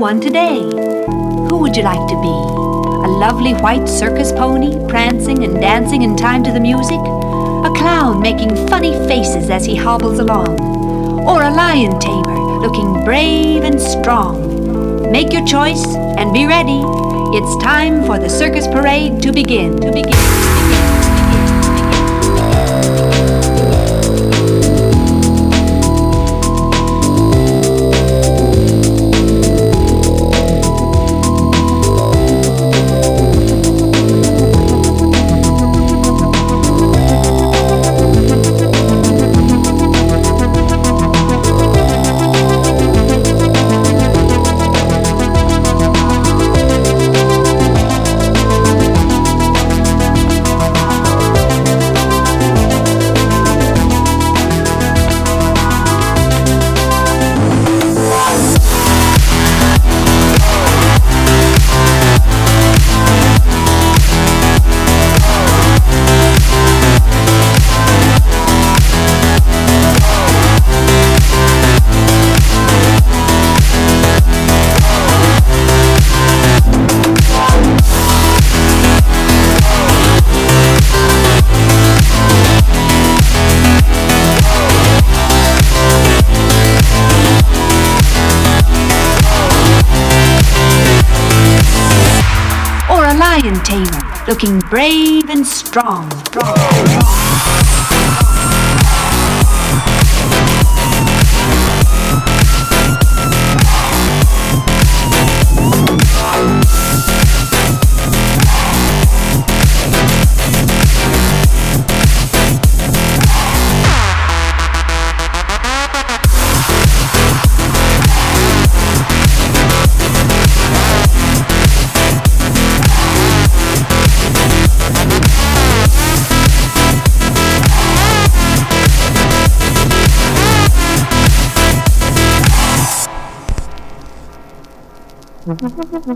one today. Who would you like to be? A lovely white circus pony prancing and dancing in time to the music? A clown making funny faces as he hobbles along? Or a lion tamer looking brave and strong? Make your choice and be ready. It's time for the circus parade to begin. To begin. Looking brave and strong.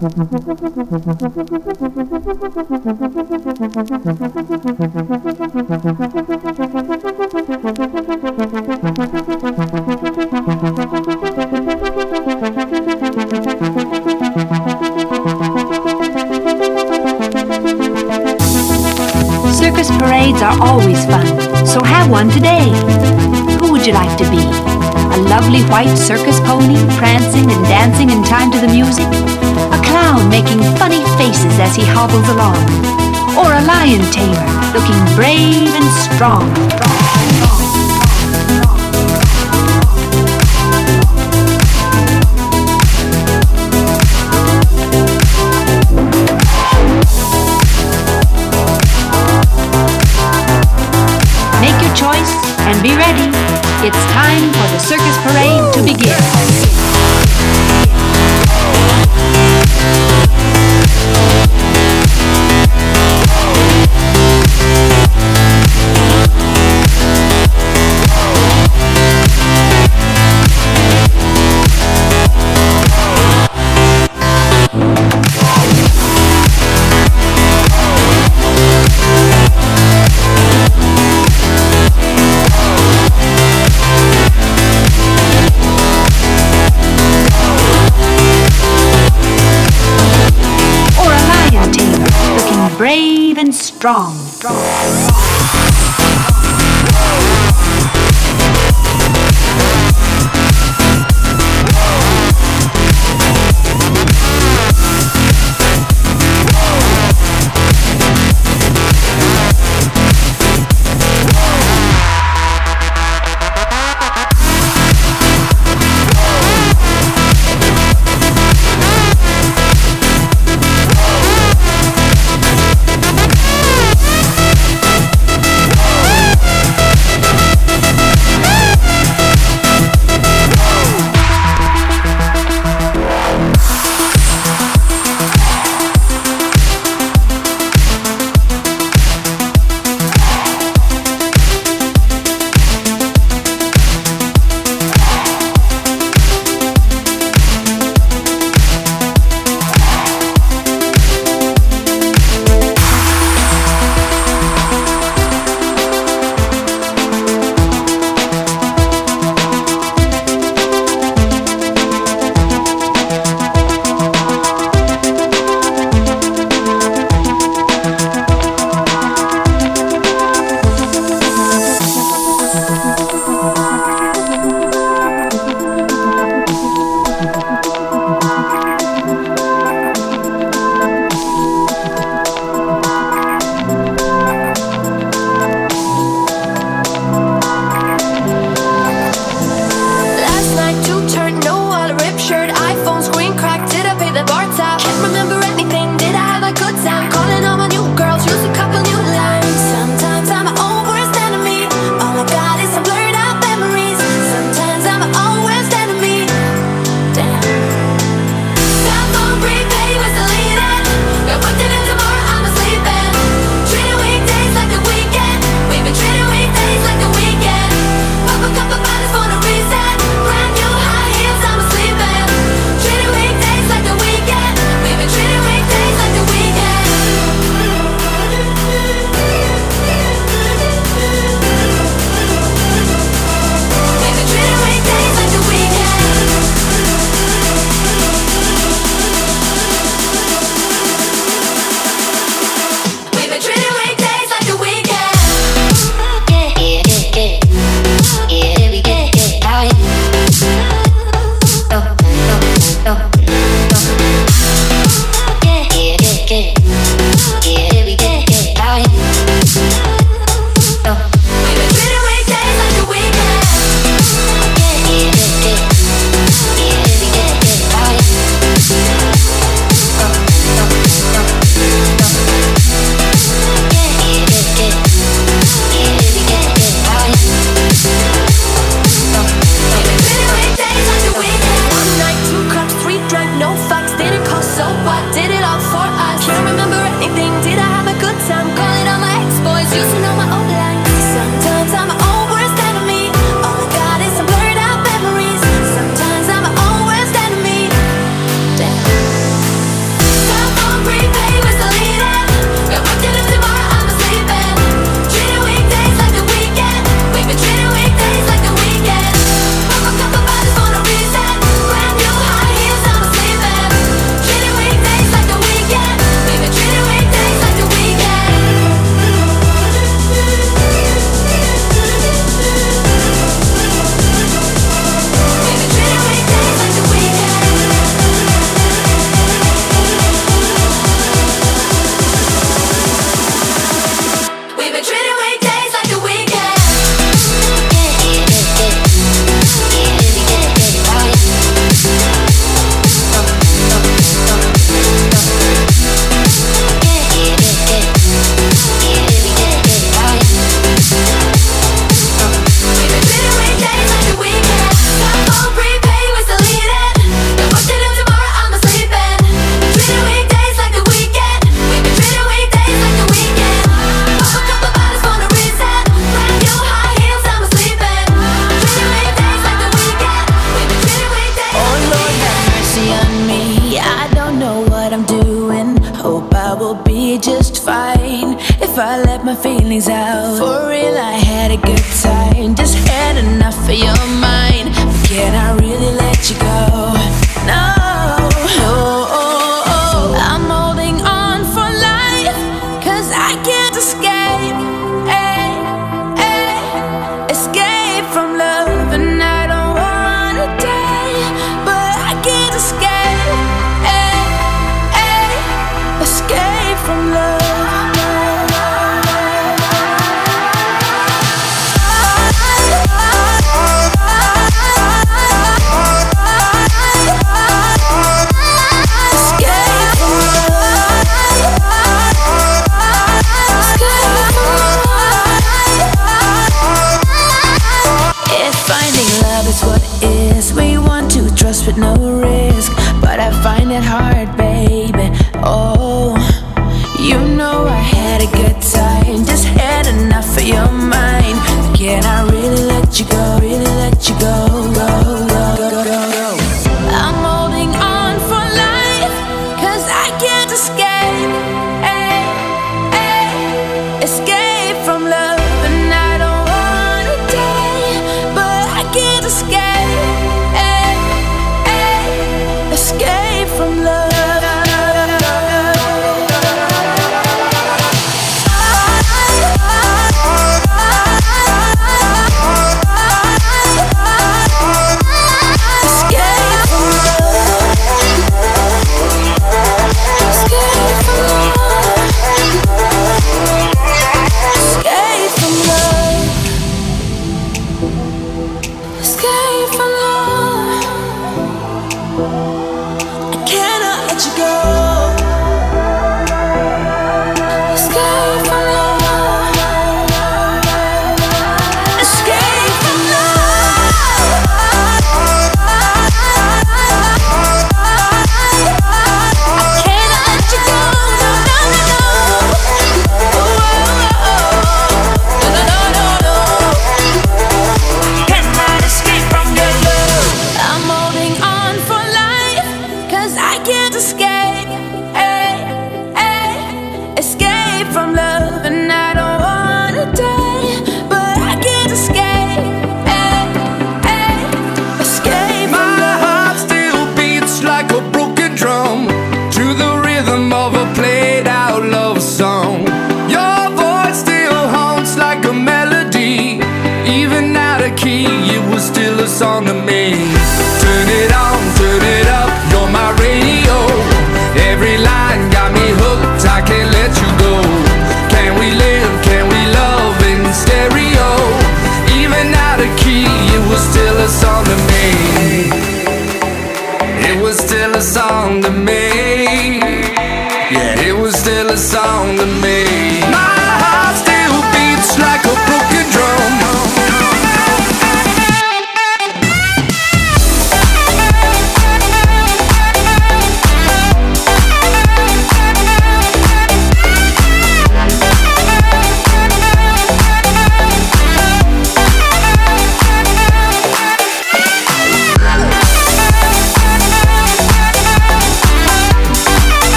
mm-hmm. Hobbles along? Or a lion tamer looking brave and strong? Make strong.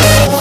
Oh.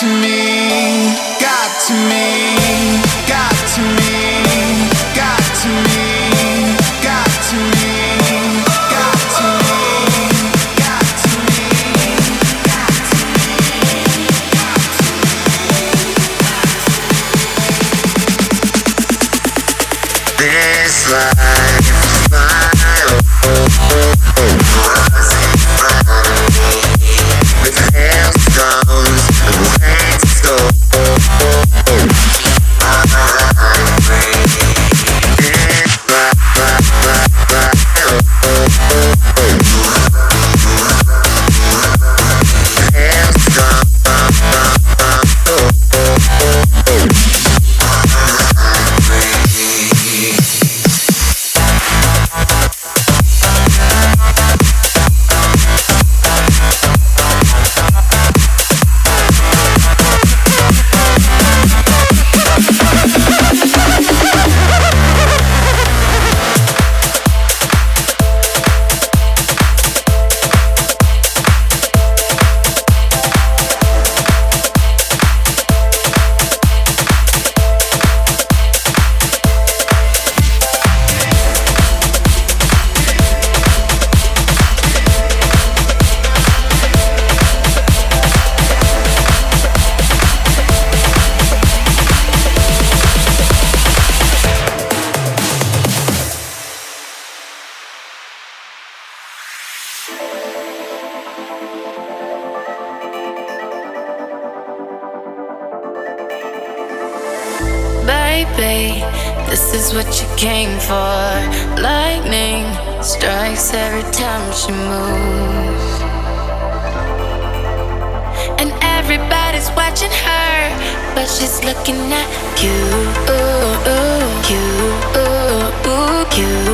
to me, got to me, got to me, got to me. but she's looking at you, ooh, ooh, you, ooh, ooh, you.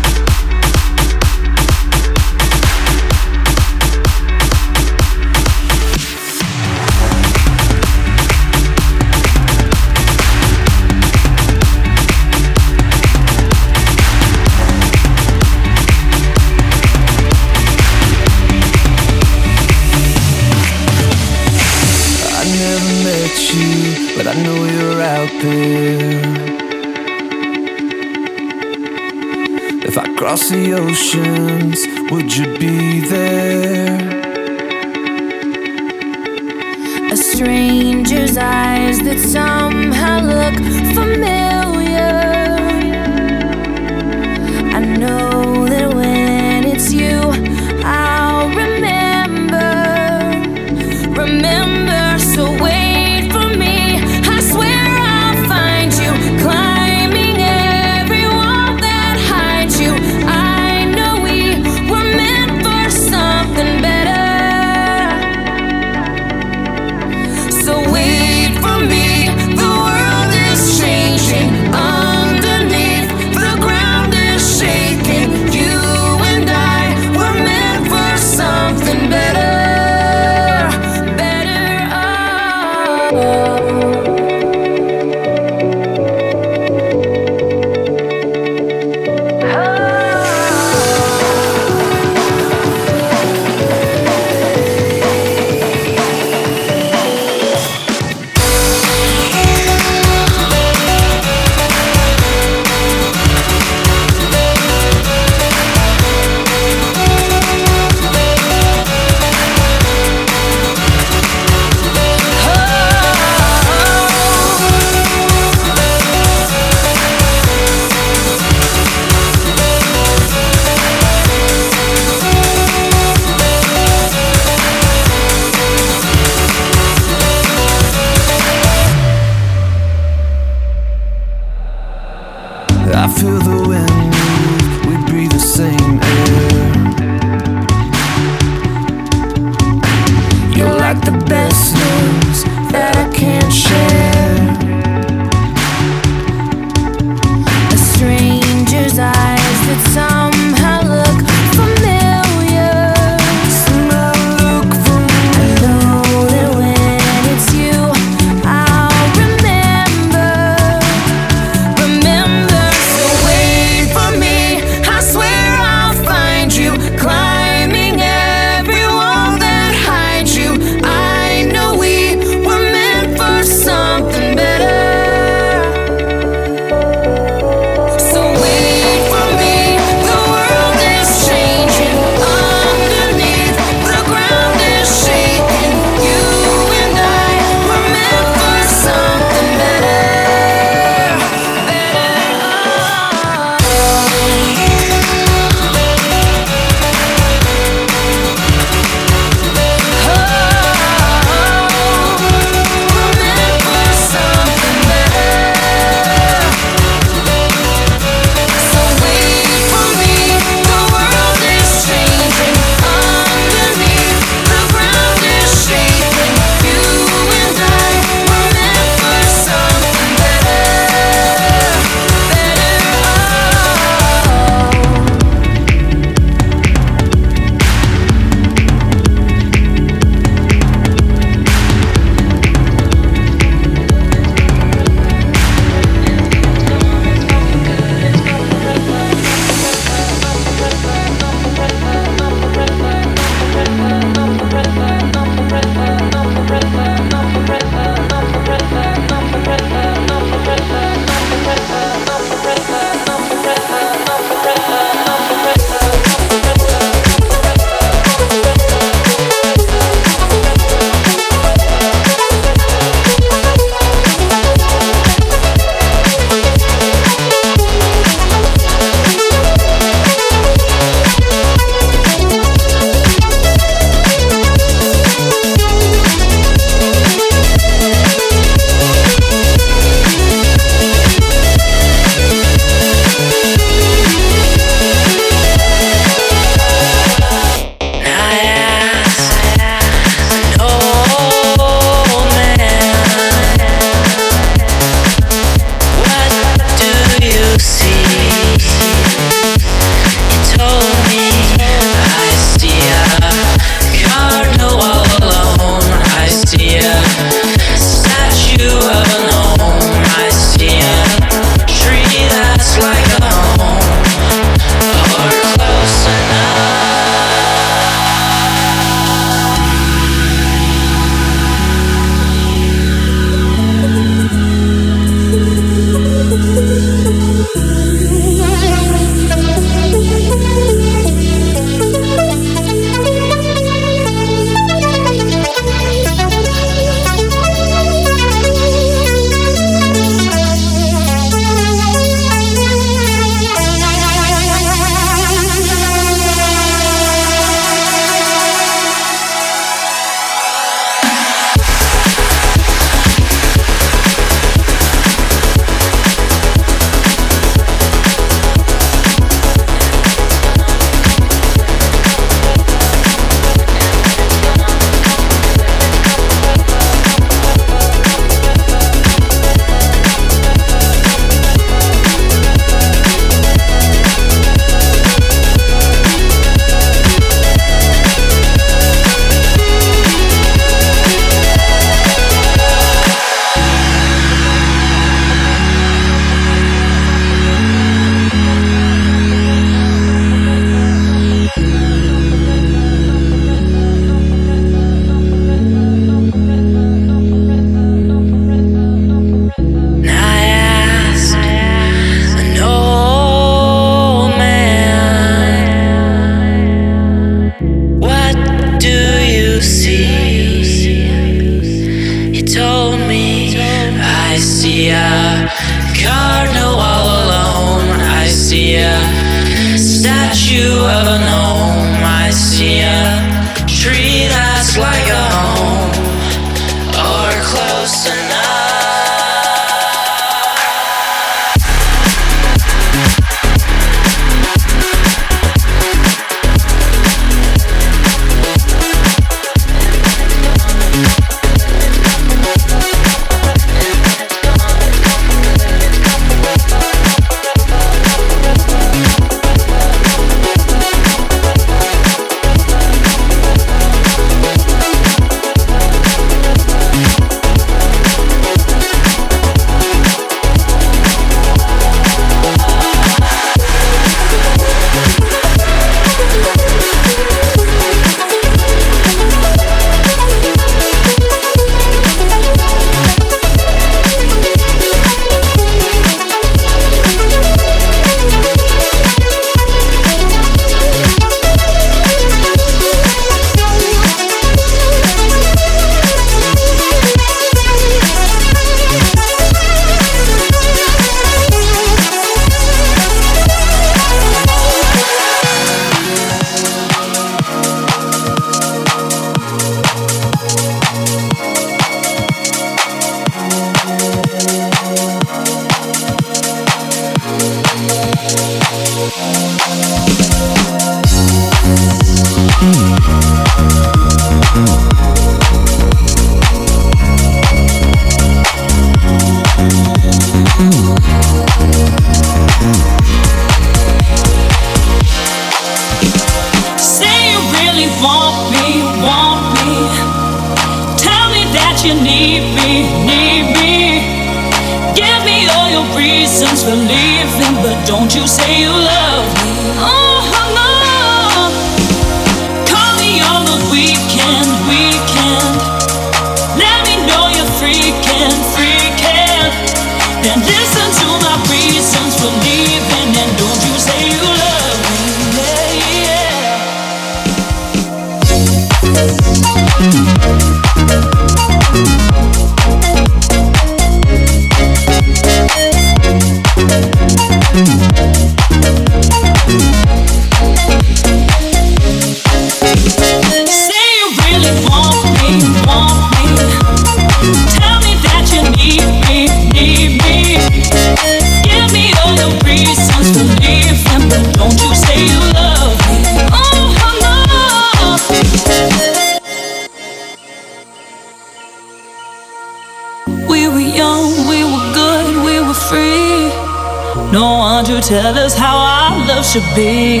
Tell us how our love should be.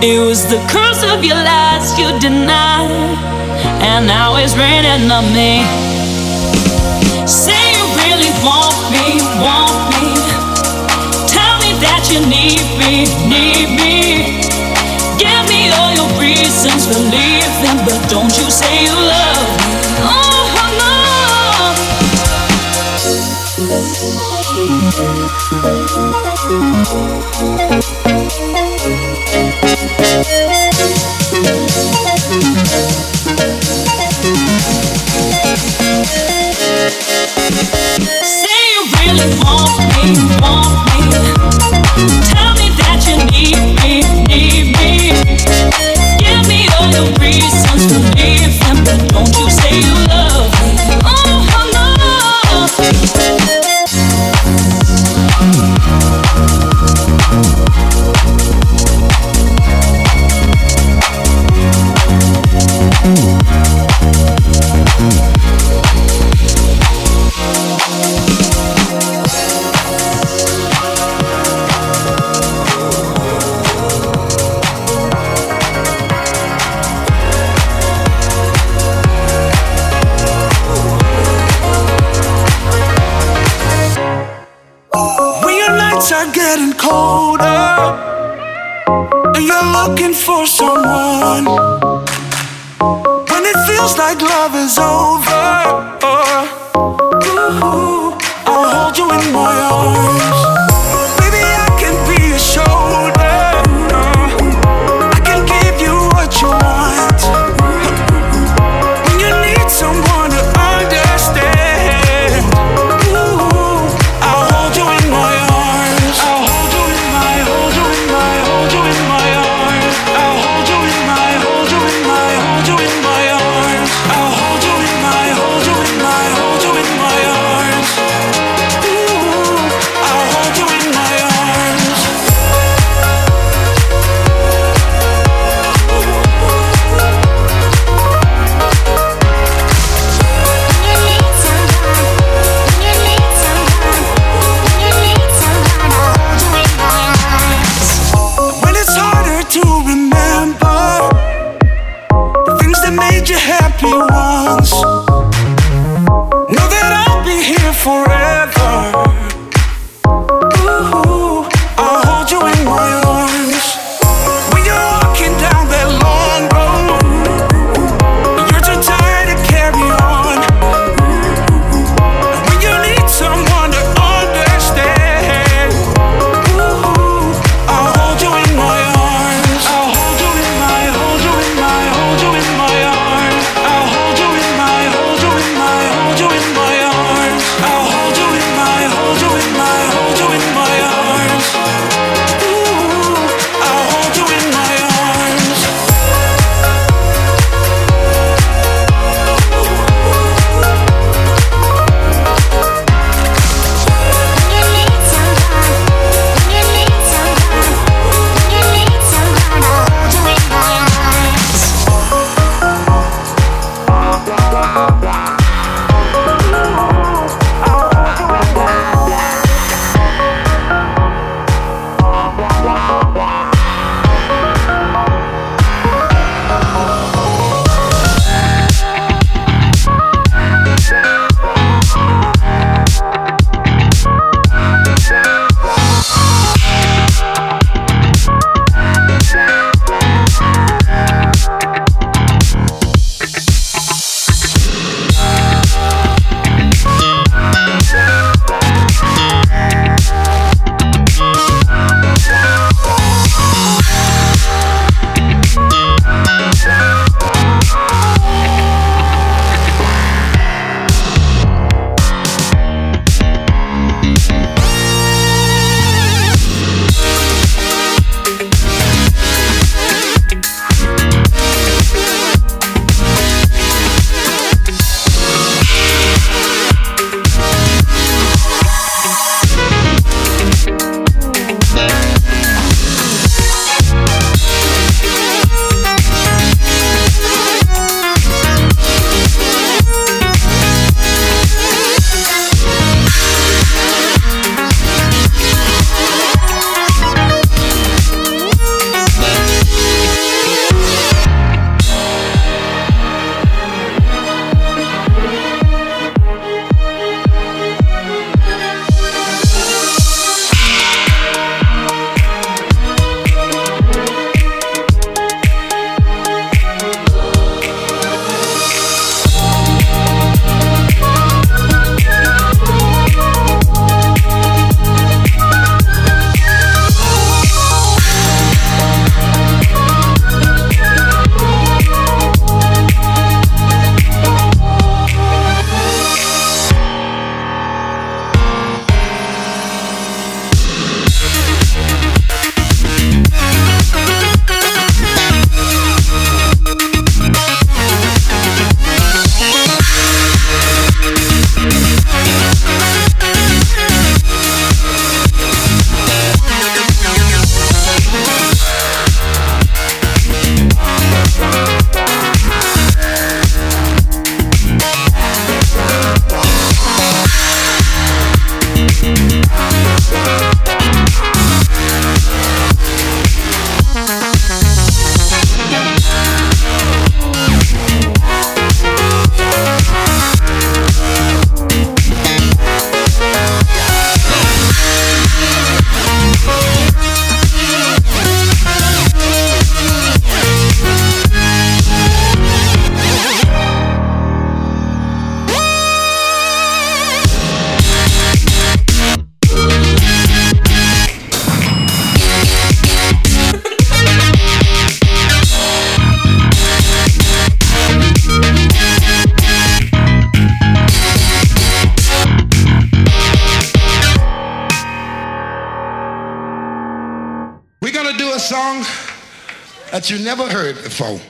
It was the curse of your lies you denied, and now it's raining on me. Say you really want me, want me. Tell me that you need me, need me. Give me all your reasons for leaving, but don't you say you love me. Say you really want me, want me. Before.